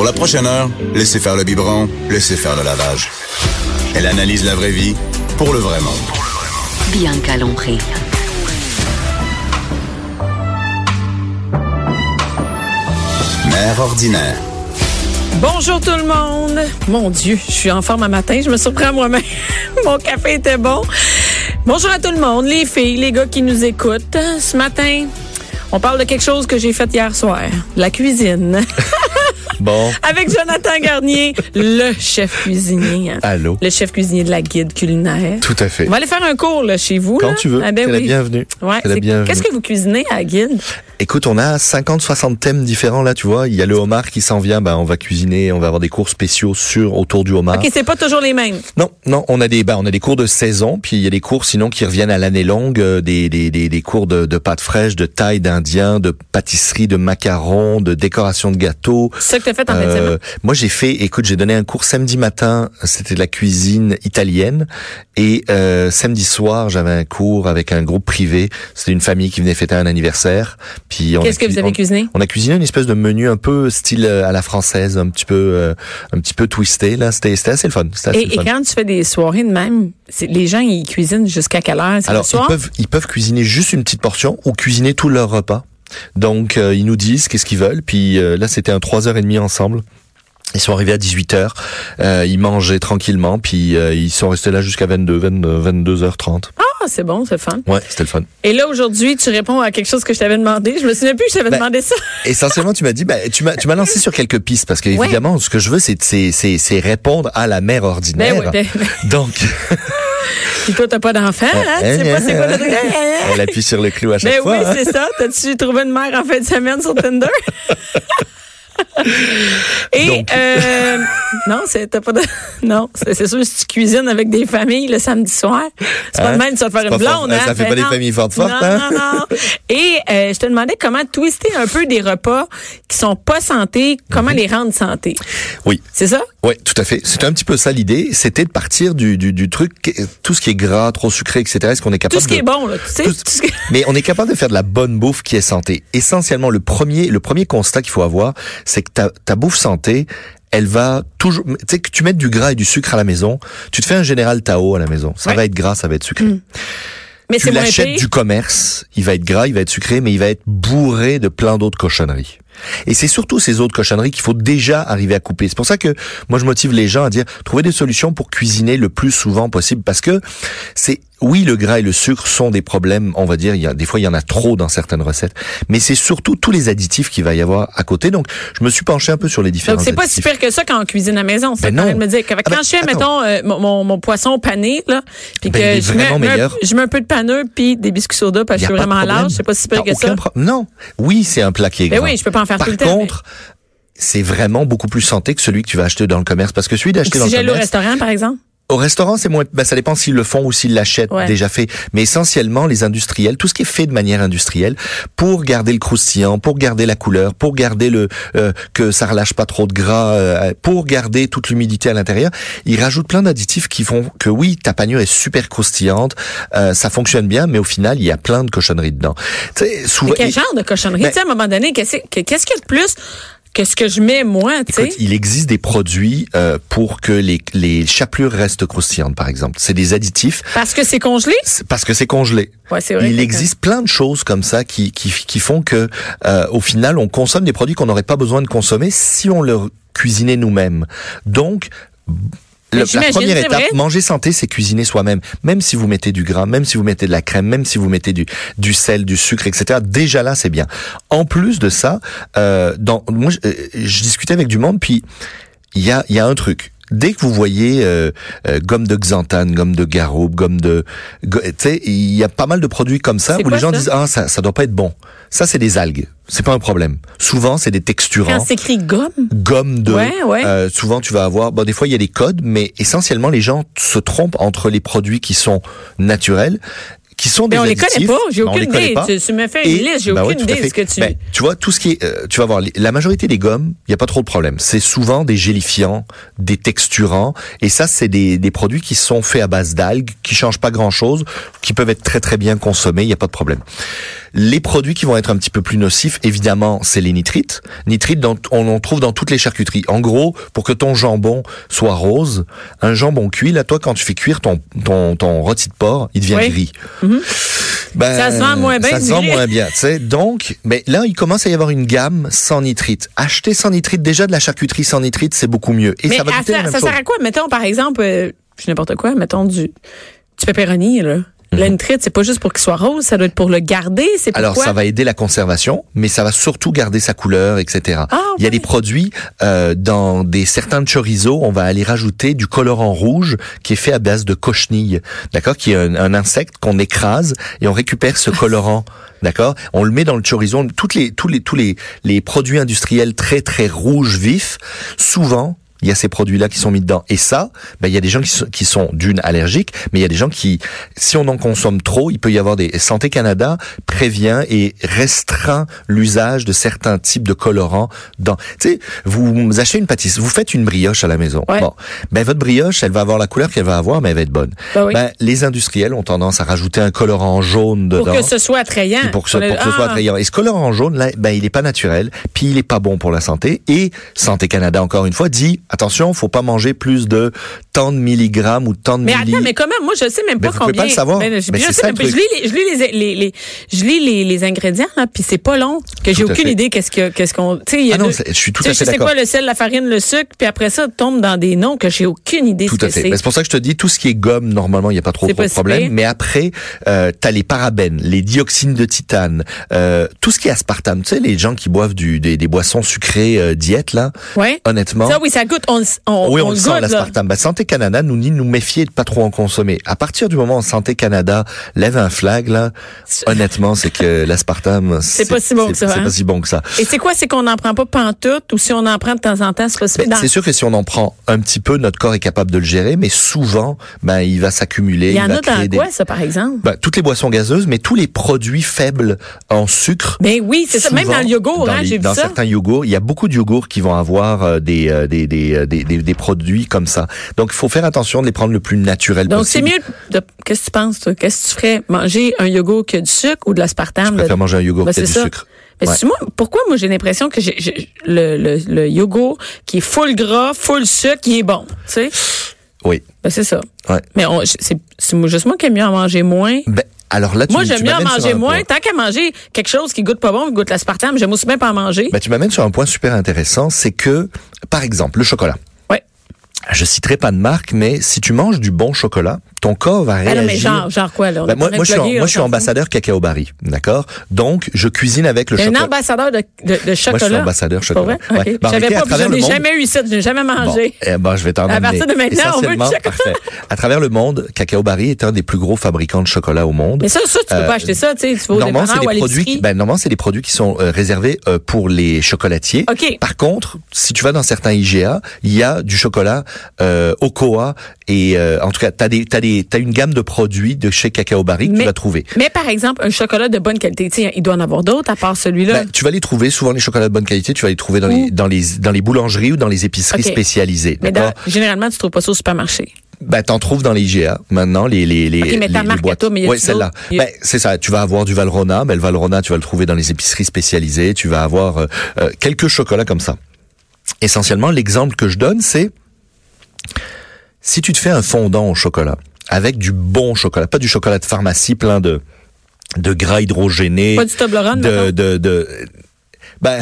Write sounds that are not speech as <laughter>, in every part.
Pour la prochaine heure, laissez faire le biberon, laissez faire le lavage. Elle analyse la vraie vie pour le vrai monde. Bianca Lompré. Mère ordinaire. Bonjour tout le monde. Mon Dieu, je suis en forme à matin. Je me surprends moi-même. <laughs> Mon café était bon. Bonjour à tout le monde, les filles, les gars qui nous écoutent. Ce matin, on parle de quelque chose que j'ai fait hier soir. La cuisine. <laughs> Bon. Avec Jonathan Garnier, le chef cuisinier. hein. Allô? Le chef cuisinier de la guide culinaire. Tout à fait. On va aller faire un cours là, chez vous. Quand là. tu veux. Ah ben la oui. bienvenue. Ouais, T'es la bienvenue. Qu'est-ce que vous cuisinez à la guide? Écoute, on a 50, 60 thèmes différents là, tu vois. Il y a le homard qui s'en vient, ben, on va cuisiner, on va avoir des cours spéciaux sur, autour du homard. OK, c'est pas toujours les mêmes. Non, non, on a des, ben, on a des cours de saison, puis il y a des cours sinon qui reviennent à l'année longue, euh, des, des, des, des cours de, de pâtes fraîches, de taille d'indien, de pâtisserie, de macarons, de décoration de gâteaux. C'est ça que t'as fait en fin de Euh, semaine. moi, j'ai fait, écoute, j'ai donné un cours samedi matin, c'était de la cuisine italienne, et euh, samedi soir, j'avais un cours avec un groupe privé. C'était une famille qui venait fêter un anniversaire. Puis Qu'est-ce que vous avez on- cuisiné? on a cuisiné une espèce de menu un peu style euh, à la française, un petit peu, euh, un petit peu twisté là. C'était, c'était assez le fun. Assez Et, le et fun. quand tu fais des soirées de même, les gens, ils cuisinent jusqu'à quelle heure? Le Alors, ils soir? peuvent, ils peuvent cuisiner juste une petite portion ou cuisiner tout leur repas. Donc, euh, ils nous disent qu'est-ce qu'ils veulent. Puis euh, là, c'était un 3h30 ensemble. Ils sont arrivés à 18h, euh, ils mangeaient tranquillement, puis euh, ils sont restés là jusqu'à 22, 22, 22h30. Ah, c'est bon, c'est fun. Ouais, c'était le fun. Et là, aujourd'hui, tu réponds à quelque chose que je t'avais demandé. Je me souviens plus que je t'avais Ben, demandé ça. Essentiellement, tu m'as dit, bah, tu m'as, lancé sur quelques pistes parce que évidemment, ce que je veux, c'est, c'est, c'est, c'est répondre à la mère ordinaire. Ben oui, ben, ben. Donc, <laughs> Puis toi, t'as pas d'enfant, hein? Tu sais pas c'est quoi le <laughs> truc. elle appuie sur le clou à chaque Ben fois. oui, hein? c'est ça. T'as-tu trouvé une mère en fin de semaine sur Tinder? <laughs> Et euh, non, c'est t'as pas de non, c'est sûr si tu cuisines avec des familles le samedi soir, c'est pas Hein? le même tu vas faire une fort- blonde, hein? ça fait Ben pas des non. familles fortes fortes, non, hein? Non, non. Et euh, je te demandais comment twister un peu des repas qui sont pas santé, comment les rendre santé. Oui. C'est ça? Oui, tout à fait. C'était un petit peu ça l'idée. C'était de partir du, du, du truc, tout ce qui est gras, trop sucré, etc. Est-ce qu'on est capable Tout ce qui de- est bon là, tu sais. Tout- tout ce qui- Mais on est capable de faire de la bonne bouffe qui est santé. Essentiellement, le premier, le premier constat qu'il faut avoir, c'est que ta, ta bouffe santé, elle va toujours, tu sais, que tu mettes du gras et du sucre à la maison, tu te fais un général Tao à la maison. Ça Ouais. va être gras, ça va être sucré. Mais Tu c'est l'achètes du commerce, il va être gras, il va être sucré, mais il va être bourré de plein d'autres cochonneries. Et c'est surtout ces autres cochonneries qu'il faut déjà arriver à couper. C'est pour ça que moi je motive les gens à dire trouver des solutions pour cuisiner le plus souvent possible parce que c'est oui le gras et le sucre sont des problèmes, on va dire il y a des fois il y en a trop dans certaines recettes, mais c'est surtout tous les additifs qu'il va y avoir à côté. Donc je me suis penché un peu sur les différents Donc c'est pas si pire que ça quand on cuisine à la maison. Ça Ben non. me dire que quand Ah ben, je fais mettons euh, mon, mon, mon poisson pané là, puis Ben, que je mets, un- meilleur. je mets un peu de paneux puis des biscuits soda parce que je suis vraiment large, c'est pas si pire que ça. pro- Non, oui c'est un plat qui est Ben gras. oui, je peux pas en faire Par tout le temps, contre, c'est vraiment beaucoup plus santé que celui que tu vas acheter dans le commerce parce que celui d'acheter dans Si le j'allais au commerce restaurant par exemple. Au restaurant, c'est moins. Ben, ça dépend s'ils le font ou s'ils l'achètent Ouais. déjà fait. Mais essentiellement, les industriels, tout ce qui est fait de manière industrielle, pour garder le croustillant, pour garder la couleur, pour garder le euh, que ça relâche pas trop de gras, euh, pour garder toute l'humidité à l'intérieur, ils rajoutent plein d'additifs qui font que oui, ta panure est super croustillante, euh, ça fonctionne bien, mais au final, il y a plein de cochonneries dedans. Souvent. Mais quel genre de cochonnerie? Ben- tu sais, à un moment donné, qu'est-ce que- qu'est-ce qu'il y a de plus que ce que je mets moi, tu sais? Il existe des produits euh, pour que les, les chapelures restent croustillantes, par exemple. C'est des additifs Parce que c'est congelé? parce que c'est congelé. Ouais, c'est vrai. Il que- existe plein de choses comme ça qui, qui, qui font que, euh, au final, on consomme des produits qu'on n'aurait pas besoin de consommer si on le cuisinait nous-mêmes. Donc, le- la première étape, manger santé, c'est cuisiner soi-même. Même si vous mettez du gras, même si vous mettez de la crème, même si vous mettez du, du sel, du sucre, etc. Déjà là, c'est bien. En plus de ça, euh, dans, moi, je, euh, je discutais avec du monde, puis il y a, il y a un truc. Dès que vous voyez euh, euh, gomme de xanthane, gomme de garoube, gomme de, go- tu sais, il y a pas mal de produits comme ça où quoi les gens disent ah ça, ça doit pas être bon. Ça c'est des algues, c'est pas un problème. Souvent c'est des texturants Quand c'est écrit gomme, gomme de. Ouais, ouais. euh, souvent, tu vas avoir. Bon, des fois, il y a des codes, mais essentiellement, les gens se trompent entre les produits qui sont naturels, qui sont mais on les connaît pas. J'ai aucune idée. Tu, tu me fais une Et- liste, j'ai bah aucune idée de ce que tu. Ben, tu vois, tout ce qui est, euh, tu vas voir, la majorité des gommes, il y a pas trop de problème. C'est souvent des gélifiants, des texturants, et ça, c'est des, des produits qui sont faits à base d'algues, qui changent pas grand chose, qui peuvent être très très bien consommés, il y a pas de problème. Les produits qui vont être un petit peu plus nocifs, évidemment, c'est les nitrites. Nitrites, dont on en trouve dans toutes les charcuteries. En gros, pour que ton jambon soit rose, un jambon cuit, là, toi, quand tu fais cuire ton ton, ton rôti de porc, il devient Oui. gris. Ben, Ça se vend moins bien, Ça se vend moins bien, tu sais. Donc, mais là, il commence à y avoir une gamme sans nitrite. Acheter sans nitrite, déjà de la charcuterie sans nitrite, c'est beaucoup mieux. Et Mais ça va à goûter la faire- même ça chose. sert à quoi? Mettons, par exemple, euh, n'importe quoi, mettons du, du pepperoni, là. La nitrite, c'est pas juste pour qu'il soit rose, ça doit être pour le garder, c'est. Alors ça va aider la conservation, mais ça va surtout garder sa couleur, etc. Ah, Il y a ouais. des produits euh, dans des certains chorizo, on va aller rajouter du colorant rouge qui est fait à base de cochenille, d'accord, qui est un, un insecte qu'on écrase et on récupère ce colorant. <laughs> D'accord, on le met dans le chorizo. Toutes les, tous les, tous les, les produits industriels très très rouges vifs, souvent il y a ces produits-là qui sont mis dedans. Et ça, ben, il y a des gens qui sont, qui sont d'une allergiques, mais il y a des gens qui, si on en consomme trop, il peut y avoir des... Santé Canada prévient et restreint l'usage de certains types de colorants dans... Tu sais, vous achetez une pâtisserie, vous faites une brioche à la maison. Ouais. Bon, ben votre brioche, elle va avoir la couleur qu'elle va avoir, mais elle va être bonne. Ben oui. Ben, les industriels ont tendance à rajouter un colorant jaune dedans. pour que ce soit attrayant. Pour que ce, pour que ce soit Ah. attrayant. Et ce colorant jaune, là, ben, il est pas naturel, puis il est pas bon pour la santé. Et Santé Canada, encore une fois, dit, attention, faut pas manger plus de tant de milligrammes ou tant de Mais milli. attends, mais comment? Moi, je sais même pas vous pouvez combien. pas le savoir. Ben, je, sais même pas. Je lis les, je lis les, les, les- je lis les, les ingrédients, là, puis c'est pas long. Que j'ai aucune fait. idée qu'est-ce que, qu'est-ce qu'on, y Ah non, je suis tout à fait Je sais quoi, le sel, la farine, le sucre, puis après ça, tombe dans des noms que j'ai aucune idée Tout ce à que fait. c'est. Ben, c'est pour ça que je te dis, tout ce qui est gomme, normalement, il n'y a pas trop, de problème. Mais après, euh, t'as les parabènes, les dioxines de titane, euh, tout ce qui est aspartame. Tu sais, les gens qui boivent du, des, des boissons sucrées euh, diète, là, Ouais. honnêtement. Ça, oui, ça goûte. On, on, Oui, on, on le le sent, l'aspartame. Ben, Santé Canada nous dit nous méfier de pas trop en consommer. À partir du moment où Santé Canada lève un flag, là, honnêtement, c'est que l'aspartame, <laughs> C'est pas si bon que ça, C'est hein? pas si bon que ça. Et c'est quoi? C'est qu'on n'en prend pas pantoute ou si on en prend de temps en temps, c'est pas si Ben, dans- c'est sûr que si on en prend un petit peu, notre corps est capable de le gérer, mais souvent, ben, il va s'accumuler. Il y en a dans des- quoi, ça, par exemple? Ben, toutes les boissons gazeuses, mais tous les produits faibles en sucre. Ben oui, c'est ça. Même dans le yogourt, dans hein, j'ai vu Dans ça. certains yogourts, il y a beaucoup de yogourts qui vont avoir euh, des, euh, des, des, euh, des, des, des produits comme ça. Donc, il faut faire attention de les prendre le plus naturel Donc, c'est possible. mieux de, qu'est-ce que tu penses, toi? Qu'est-ce que tu ferais? Manger un yogourt qui a du sucre ou de l'aspartame? Je préfère de- manger un yogourt Ben, qui a c'est du ça. sucre. Mais Ouais. c'est moi, pourquoi moi j'ai l'impression que j'ai, le, le, le yogourt qui est full gras, full sucre, qui est bon, tu sais? Oui. Ben, c'est ça. Ouais. Mais c'est, c'est juste moi qui aime mieux en manger moins. Ben, alors là, tu, Moi, j'aime mieux en m'amènes sur manger moins. point. Tant qu'à manger quelque chose qui goûte pas bon, qui goûte l'aspartame, j'aime aussi bien pas en manger. Ben, tu m'amènes sur un point super intéressant, c'est que, par exemple, le chocolat. ouais. Je citerai pas de marque, mais si tu manges du bon chocolat, ton corps va Ah réagir. non, mais genre, genre quoi, là? Ben, moi, je suis, moi, je suis ambassadeur cacao barry, d'accord? Donc, je cuisine avec le un chocolat. ambassadeur de, de, de chocolat. Moi, je suis ambassadeur chocolat. Ouais. Ok. Ben, en J'avais pas, je n'ai jamais eu ça, je n'ai jamais Bon, mangé. eh ben, je vais t'en À partir de maintenant, on veut du chocolat. parfait. À travers le monde, Cacao Barry est un des plus gros fabricants de chocolat au monde. Mais ça, ça, tu peux Euh, pas acheter ça, tu sais, tu vas Normalement, c'est des ou à produits. Ben, normalement, c'est des produits qui sont euh, réservés euh, pour les chocolatiers. OK. Par contre, si tu vas dans certains IGA, il y a du chocolat euh, Ocoa et euh, en tout cas, t'as des, t'as des, t'as une gamme de produits de chez Cacao Barry que tu Mais- vas trouver. Mais par exemple, un chocolat de bonne qualité, il doit en avoir d'autres à part celui-là. Ben, tu vas les trouver souvent les chocolats de bonne qualité. Tu vas les trouver dans les dans les dans les boulangeries ou dans les épiceries spécialisées. mais dans- généralement, tu trouves pas ça au supermarché. Ben, t'en trouves dans les IGA maintenant les les les, Ok, mais les- les boîtes. toi, mais ouais, celle-là. a- Ben, c'est ça. Tu vas avoir du Valrhona. Ben, le Valrhona, tu vas le trouver dans les épiceries spécialisées. Tu vas avoir euh, euh, quelques chocolats comme ça. Essentiellement, l'exemple que je donne, c'est si tu te fais un fondant au chocolat avec du bon chocolat, pas du chocolat de pharmacie plein de de gras hydrogénés, Pas du Toblerone, de de de ben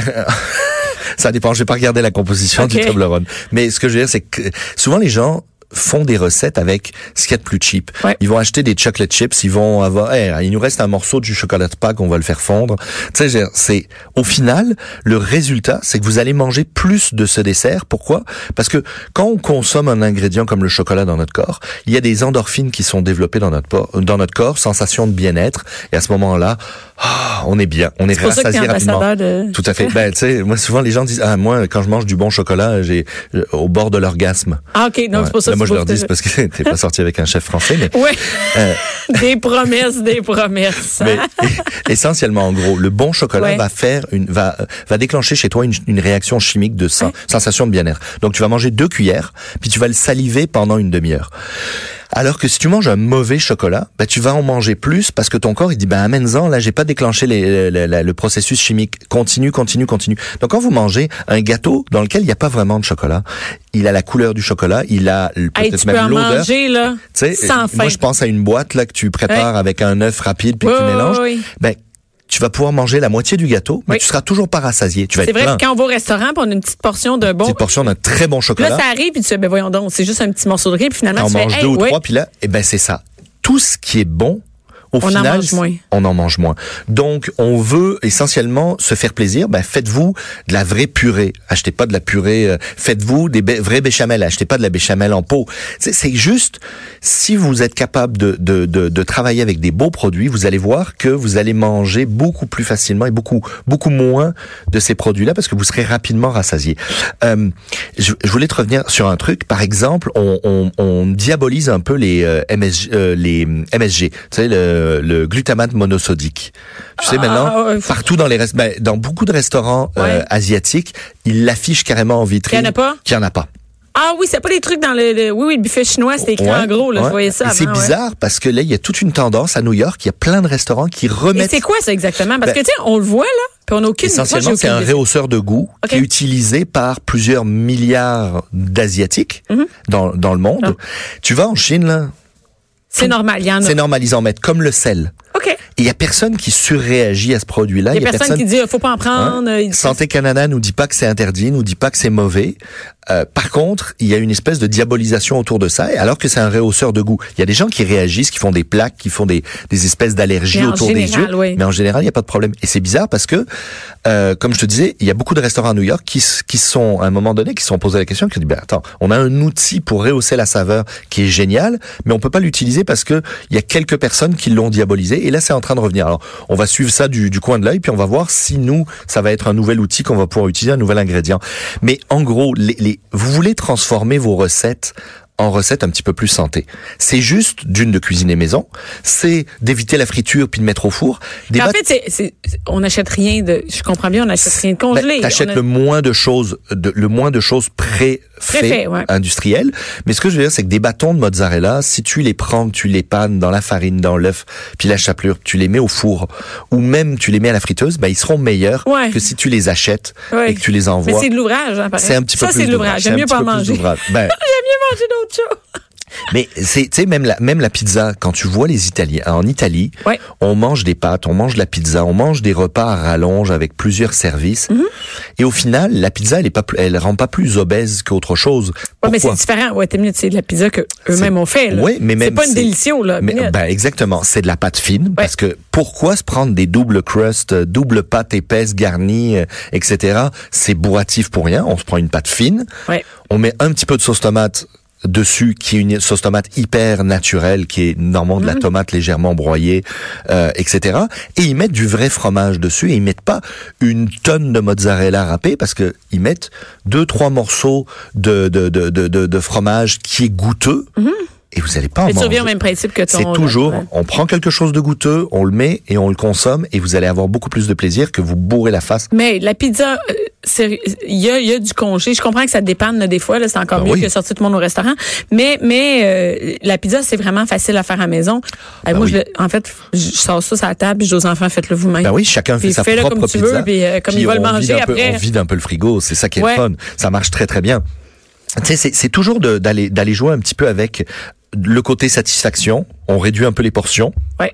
<laughs> ça dépend. Je vais pas regarder la composition du Toblerone, mais ce que je veux dire, c'est que souvent les gens font des recettes avec ce qu'il y a de plus cheap. Ouais. Ils vont acheter des chocolate chips, ils vont avoir, Eh, il nous reste un morceau du chocolat de Pâques, on va le faire fondre. Tu sais, c'est au final le résultat, c'est que vous allez manger plus de ce dessert. Pourquoi? Parce que quand on consomme un ingrédient comme le chocolat dans notre corps, il y a des endorphines qui sont développées dans notre dans notre corps, sensation de bien-être, et à ce moment-là, ah, on est bien, on est, t'es rassasié rapidement. de... Tout à fait. Ben, tu sais, moi, souvent, les gens disent, ah, moi, quand je mange du bon chocolat, j'ai, euh, au bord de l'orgasme. Ah, OK, donc Ouais. c'est pour ça moi, je leur dis, c'est parce que t'es pas sorti avec un chef français, mais, Oui. Euh. <laughs> des promesses, des promesses. mais hein? <laughs> essentiellement, en gros, le bon chocolat Ouais. va faire une, va, va déclencher chez toi une, une réaction chimique de sen- sensation de bien-être. Donc, tu vas manger deux cuillères, puis tu vas le saliver pendant une demi-heure. Alors que si tu manges un mauvais chocolat, ben, tu vas en manger plus parce que ton corps il dit ben amène-en là j'ai pas déclenché les, le, processus chimique continue continue continue. Donc quand vous mangez un gâteau dans lequel il n'y a pas vraiment de chocolat, il a la couleur du chocolat, il a Hey, peut-être tu peux en même l'odeur. manger, là, Tu sais, sans fin. moi je pense à une boîte là que tu prépares avec un œuf rapide puis Oui, que tu mélanges. oui. Ben tu vas pouvoir manger la moitié du gâteau, mais Oui. tu seras toujours pas rassasié. Tu vas C'est être vrai plein. que quand on va au restaurant, puis on a une petite portion de bon. Petite portion d'un très bon chocolat. Là, ça arrive, puis tu fais, ben voyons donc, c'est juste un petit morceau de riz, puis finalement, on tu fais, mange hey, deux ou ouais. trois, puis là, eh ben c'est ça. Tout ce qui est bon, au On en final, mange moins. on en mange moins. Donc, on veut essentiellement se faire plaisir. Ben, faites-vous de la vraie purée. Achetez pas de la purée. euh, faites-vous des vraies béchamel. Achetez pas de la béchamel en pot. C'est juste, si vous êtes capable de, de, de, de travailler avec des beaux produits, vous allez voir que vous allez manger beaucoup plus facilement et beaucoup beaucoup moins de ces produits-là parce que vous serez rapidement rassasié. Euh, je, je voulais te revenir sur un truc. Par exemple, on, on, on diabolise un peu les euh, MSG, les MSG, tu sais le, le glutamate monosodique. Tu sais Ah, maintenant, ouais. partout dans les ben, dans beaucoup de restaurants euh, asiatiques, ils l'affichent carrément en vitrine. Il y en a pas? Qu'il y en a pas. Ah oui, c'est pas des trucs dans le, le- oui, oui, le buffet chinois, c'était écrit en gros, là, ouais. je voyais ça C'est ouais. bizarre parce que là, il y a toute une tendance à New York. Il y a plein de restaurants qui Et remettent c'est quoi ça exactement? Parce Ben, que, tu sais, on le voit, là, puis on n'a aucune Essentiellement, c'est un rehausseur de goût qui est utilisé par plusieurs milliards d'Asiatiques Mhm. dans, dans le monde. Ah. Tu vas en Chine, là, C'est normal, il y en a. c'est normal, ils en mettent comme le sel. OK. Il y a personne qui surréagit à ce produit-là. Il y a personne, qui dit, faut pas en Hein? prendre. euh, il- Santé Canada nous dit pas que c'est interdit, nous dit pas que c'est mauvais. Euh, par contre, il y a une espèce de diabolisation autour de ça, et alors que c'est un rehausseur de goût. Il y a des gens qui réagissent, qui font des plaques, qui font des, des espèces d'allergies autour des yeux. oui. Mais en général, il n'y a pas de problème. Et c'est bizarre parce que, euh, comme je te disais, il y a beaucoup de restaurants à New York qui, qui sont, à un moment donné, qui se sont posés la question, qui ont dit, ben, attends, on a un outil pour rehausser la saveur qui est génial, mais on peut pas l'utiliser parce que il y a quelques personnes qui l'ont diabolisé, et là, c'est en train de revenir. Alors, on va suivre ça du, du coin de l'œil, puis on va voir si nous, ça va être un nouvel outil qu'on va pouvoir utiliser, un nouvel ingrédient. Mais en gros, les, les, vous voulez transformer vos recettes en recettes un petit peu plus santé. C'est juste d'une de cuisiner maison, c'est d'éviter la friture puis de mettre au four. Des Mais en fait, c'est, c'est- on n'achète rien de, je comprends bien, on n'achète rien de ben, congelé. T'achètes On a- le moins de choses, de, le moins de choses pré fait, ouais. industrielles. Mais ce que je veux dire, c'est que des bâtons de mozzarella, si tu les prends, tu les pannes dans la farine, dans l'œuf, puis la chapelure, tu les mets au four, ou même tu les mets à la friteuse, ben ils seront meilleurs Ouais. que si tu les achètes Ouais. et que tu les Mais envoies. c'est de l'ouvrage, hein. C'est un petit peu Ça, plus c'est de l'ouvrage. d'ouvrage. J'aime mieux pas manger. Ben, <laughs> manger d'autres choses. <laughs> Mais c'est, tu sais, même la, même la pizza, quand tu vois les Italiens, en Italie, Ouais. on mange des pâtes, on mange de la pizza, on mange des repas à rallonge avec plusieurs services. Mhm. Et au final, la pizza, elle est pas, elle rend pas plus obèse qu'autre chose. Ouais, mais c'est différent. Ouais, t'es mieux, c'est de la pizza que eux-mêmes ont fait, là. Oui, mais même C'est pas une délicio, là. Mais, ben, exactement, c'est de la pâte fine parce que pourquoi se prendre des doubles crusts, euh, double pâte épaisse garnie, euh, etc. C'est bourratif pour rien. On se prend une pâte fine, Ouais. on met un petit peu de sauce tomate dessus qui est une sauce tomate hyper naturelle qui est normalement de la tomate légèrement broyée euh, etc et ils mettent du vrai fromage dessus et ils mettent pas une tonne de mozzarella râpée parce que ils mettent deux trois morceaux de de de de, de, de fromage qui est goûteux et vous allez pas en Mais tu manger au même principe que ton. c'est toujours, Ouais. on prend quelque chose de goûteux, on le met et on le consomme et vous allez avoir beaucoup plus de plaisir que vous bourrez la face. Mais la pizza, euh, il y a, y a du congé. Je comprends que ça dépanne là, des fois. C'est encore Ben mieux oui. que sortir tout le monde au restaurant. Mais, mais euh, la pizza, c'est vraiment facile à faire à la maison. Euh, Ben moi, oui. je, en fait, je sors ça sur la table, je dis aux enfants, faites-le vous-même. Ben oui, chacun fait Puis sa fais-le propre comme tu pizza. veux, puis, euh, comme ils veulent on manger peu- après. on vide un peu le frigo, c'est ça qui est Ouais. le fun. Ça marche très très bien. Tu sais, c'est- toujours d'aller jouer un petit peu avec le côté satisfaction. On réduit un peu les portions. Ouais.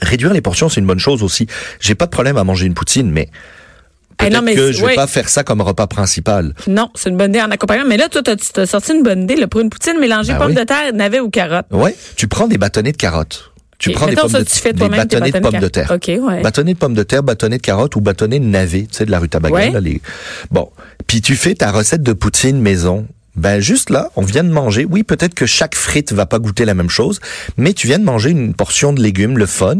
Réduire les portions, c'est une bonne chose aussi. J'ai pas de problème à manger une poutine, mais Eh peut-être que je vais pas faire ça comme repas principal. Non, c'est une bonne idée en accompagnement. Mais là, toi, tu t'as sorti une bonne idée là, pour une poutine mélangée Ben pommes oui. de terre, navets ou carottes. Ouais, tu prends des bâtonnets de carottes. Tu Et prends des pommes ça, de, tu fais des bâtonnets de pommes de terre. OK, ouais. Bâtonnets de pommes de terre, bâtonnets de carottes ou bâtonnets de navets, tu sais, de la rue Tabaga. Ouais. Là, les... Bon, puis tu fais ta recette de poutine maison. Ben juste là, on vient de manger. Oui, peut-être que chaque frite va pas goûter la même chose, mais tu viens de manger une portion de légumes, le fun.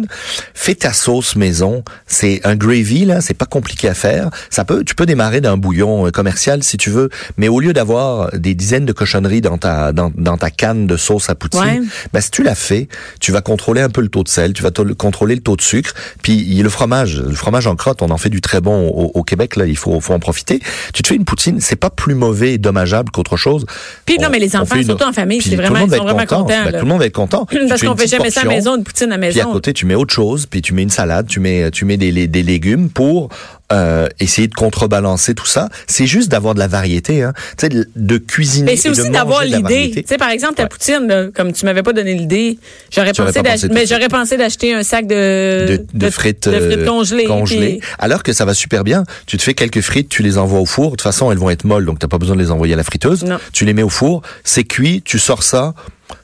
Fais ta sauce maison. C'est un gravy là, c'est pas compliqué à faire. Ça peut, tu peux démarrer d'un bouillon euh, commercial si tu veux, mais au lieu d'avoir des dizaines de cochonneries dans ta dans, dans ta canne de sauce à poutine, Ouais. ben, si tu l'as fait, tu vas contrôler un peu le taux de sel, tu vas contrôler le taux de sucre, puis il y a le fromage, le fromage en crotte, on en fait du très bon au, au Québec là, il faut, faut en profiter. Tu te fais une poutine, c'est pas plus mauvais et dommageable qu'autre chose chose. Puis non, on- mais les enfants, une- surtout en famille, c'est vraiment, ils sont vraiment content. contents. Ben, tout le monde va être content. Parce qu'on fait jamais ça à la maison, une poutine à la Puis à maison. côté, tu mets autre chose, puis tu mets une salade, tu mets, tu mets des, des légumes pour euh, essayer de contrebalancer tout ça. C'est juste d'avoir de la variété, hein. Tu sais, de, de cuisiner. Mais c'est aussi d'avoir l'idée. Tu sais, par exemple, ta Ouais. poutine, là, comme tu m'avais pas donné l'idée, j'aurais pensé, mais j'aurais pensé d'acheter un sac de, de, de frites, de frites euh, congelées. congelées. puis- Alors que ça va super bien. Tu te fais quelques frites, tu les envoies au four. De toute façon, elles vont être molles, donc t'as pas besoin de les envoyer à la friteuse. Non. Tu les mets au four, c'est cuit, tu sors ça,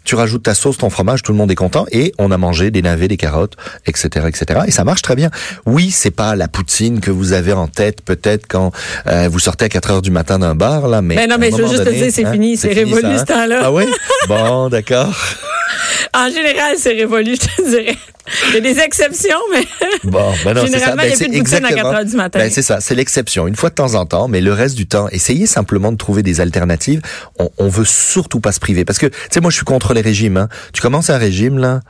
tu rajoutes ta sauce, ton fromage, tout le monde est content et on a mangé des navets, des carottes, etc., etc. Et ça marche très bien. Oui, c'est pas la poutine que vous avez en tête peut-être quand euh, vous sortez à 4 heures du matin d'un bar là, mais Ben non, mais je veux juste te dire, c'est hein, fini, c'est révolu, ça, hein? ce temps-là. Ah oui. <laughs> Bon, d'accord. En général, c'est révolu, je te dirais. Il y a des exceptions, mais Bon, ben non. Généralement, il y a plus de poutine à 4 heures du matin. Ben, c'est ça, c'est l'exception. Une fois de temps en temps, mais le reste du temps, essayez simplement de trouver des alternatives. On, on veut surtout pas se priver. Parce que, tu sais, moi, je suis contre les régimes. Hein. Tu commences un régime, là,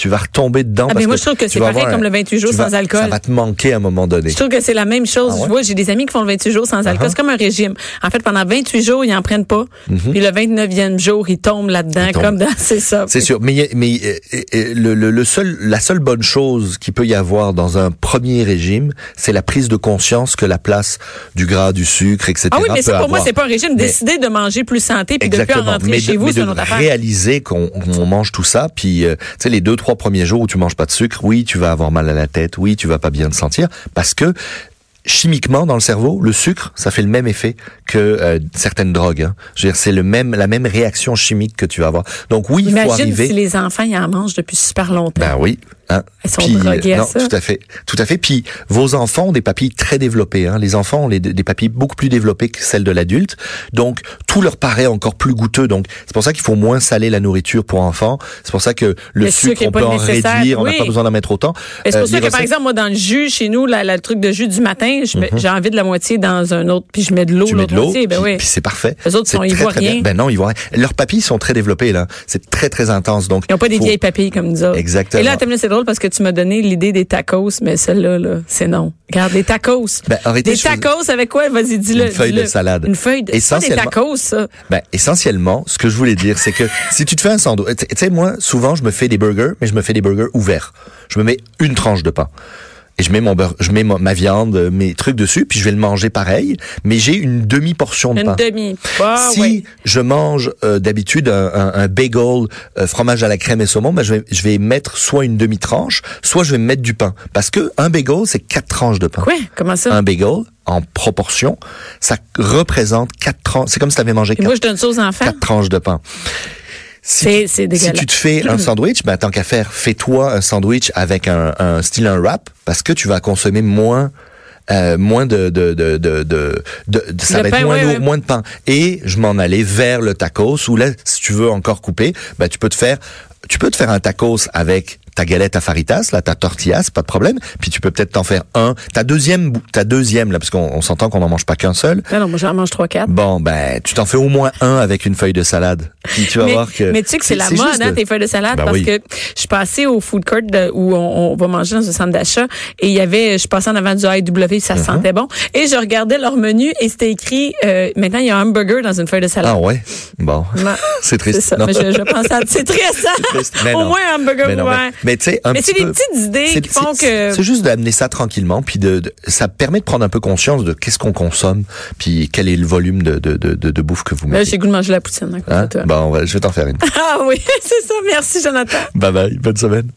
tu vas retomber dedans. Ah, parce mais moi, que je trouve que c'est pareil comme le 28 jours vas- sans alcool. Ça va te manquer à un moment donné. je trouve que c'est la même chose. Ah ouais? Je vois, j'ai des amis qui font le 28 jours sans alcool. Uh-huh. C'est comme un régime. En fait, pendant 28 jours, ils en prennent pas. Puis le 29e jour, ils tombent là-dedans, Mm-hmm. Comme dans, <laughs> c'est ça. C'est sûr, mais, mais euh, euh, le, le, le seul, la seule bonne chose qu'il peut y avoir dans un premier régime, c'est la prise de conscience que la place du gras, du sucre, etc. Ah oui, mais ça, pour moi, avoir. c'est pas un régime. Mais- Décider de manger plus santé puis de plus en rentrer mais chez de, vous, c'est autre affaire. réaliser qu'on qu'on mange tout ça, puis euh, tu sais les deux trois premiers jours où tu manges pas de sucre, oui, tu vas avoir mal à la tête, oui, tu vas pas bien te sentir, parce que chimiquement dans le cerveau, le sucre, ça fait le même effet que euh, certaines drogues. Hein. Je veux dire, c'est le même la même réaction chimique que tu vas avoir. Donc oui, il faut Imagine arriver. si les enfants y en mangent depuis super longtemps. Ben oui. Hein? Ils sont Puis, à non, ça. Tout à fait, tout à fait. Puis vos enfants ont des papilles très développées. Hein. Les enfants ont les- des papilles beaucoup plus développées que celles de l'adulte. Donc tout leur paraît encore plus goûteux. Donc c'est pour ça qu'il faut moins saler la nourriture pour enfants. C'est pour ça que le, Le sucre on peut en nécessaire, réduire. On n'a pas besoin d'en mettre autant. Et c'est Euh, pour ça les que, par exemple, moi, dans le jus, chez nous, la, la- le truc de jus du matin, mets- j'ai envie de la moitié dans un autre, puis je mets de l'eau Mhm. l'autre moitié. Ben puis, oui. puis c'est parfait. Eux autres sont- ils voient rien. Ben non, ils voient rien. Leurs papilles sont très développées là. C'est très très intense. Donc Ils n'ont pas des vieilles papilles comme nous autres. Exactement. Et là, c'est drôle parce que tu m'as donné l'idée des tacos, mais celle-là, là, c'est non. Regarde, des tacos. Ben, arrêtez, des faisais- tacos avec quoi? Vas-y, dis-le. Une feuille de salade. Une feuille de, c'est pas des Essentiellement- tacos, ça. Ben, essentiellement, ce que je voulais dire, c'est que si tu te fais un sandwich, tu sais, moi, souvent, je me fais des burgers, mais je me fais des burgers ouverts. Je me mets une tranche de pain. Et je mets mon beurre, je mets ma, ma viande, mes trucs dessus, puis je vais le manger pareil, mais j'ai une demi-portion de Une pain. demi. Ah, si ouais. je mange euh, d'habitude un, un, un bagel euh, fromage à la crème et saumon, ben je vais, je vais mettre soit une demi-tranche, soit je vais mettre du pain. Parce que un bagel, c'est quatre tranches de pain. Quoi? Comment ça? Un bagel, en proportion, ça représente quatre tranches. C'est comme si tu avais mangé quatre moi, je donne ça aux enfants. quatre tranches de pain. Si, C'est- c'est si dégueulasse. tu te fais un sandwich, ben, tant qu'à faire, fais-toi un sandwich avec un, un style un wrap parce que tu vas consommer moins euh, moins de de de de, de, ça va être moins ouais, lourd, ouais. moins de pain. Et je m'en allais vers le tacos où là, si tu veux encore couper, ben tu peux te faire tu peux te faire un tacos avec ta galette à faritas, là, ta tortillas, pas de problème. Puis tu peux peut-être t'en faire un. Ta deuxième, ta deuxième, là, parce qu'on on s'entend qu'on n'en mange pas qu'un seul. Non, non, moi, j'en mange trois, quatre. Bon, ben, tu t'en fais au moins un avec une feuille de salade. Puis tu vas mais, voir que. mais tu sais que c'est la mode, hein, tes feuilles de salade, Ben parce oui. que je suis passée au food court de- où on, on va manger dans un centre d'achat et il y avait, je passais en avant du AEW, ça Mhm. sentait bon. Et je regardais leur menu et c'était écrit, euh, maintenant il y a un hamburger dans une feuille de salade. Ah ouais? Bon. <laughs> C'est triste. C'est ça. Non. Mais je, je pense à, c'est triste, triste. Mais Au non. moins un hamburger Mais non, mais, mais tu sais, un Mais petit c'est des peu- petites idées qui font que- C'est juste d'amener ça tranquillement, puis de, de- ça permet de prendre un peu conscience de qu'est-ce qu'on consomme, puis quel est le volume de, de, de, de, bouffe que vous Là, mettez. j'ai goût de manger la poutine Hein? toi. Bon, ouais, je vais t'en faire une. <laughs> Ah oui, <laughs> c'est ça. Merci, Jonathan. bye bye, bonne semaine.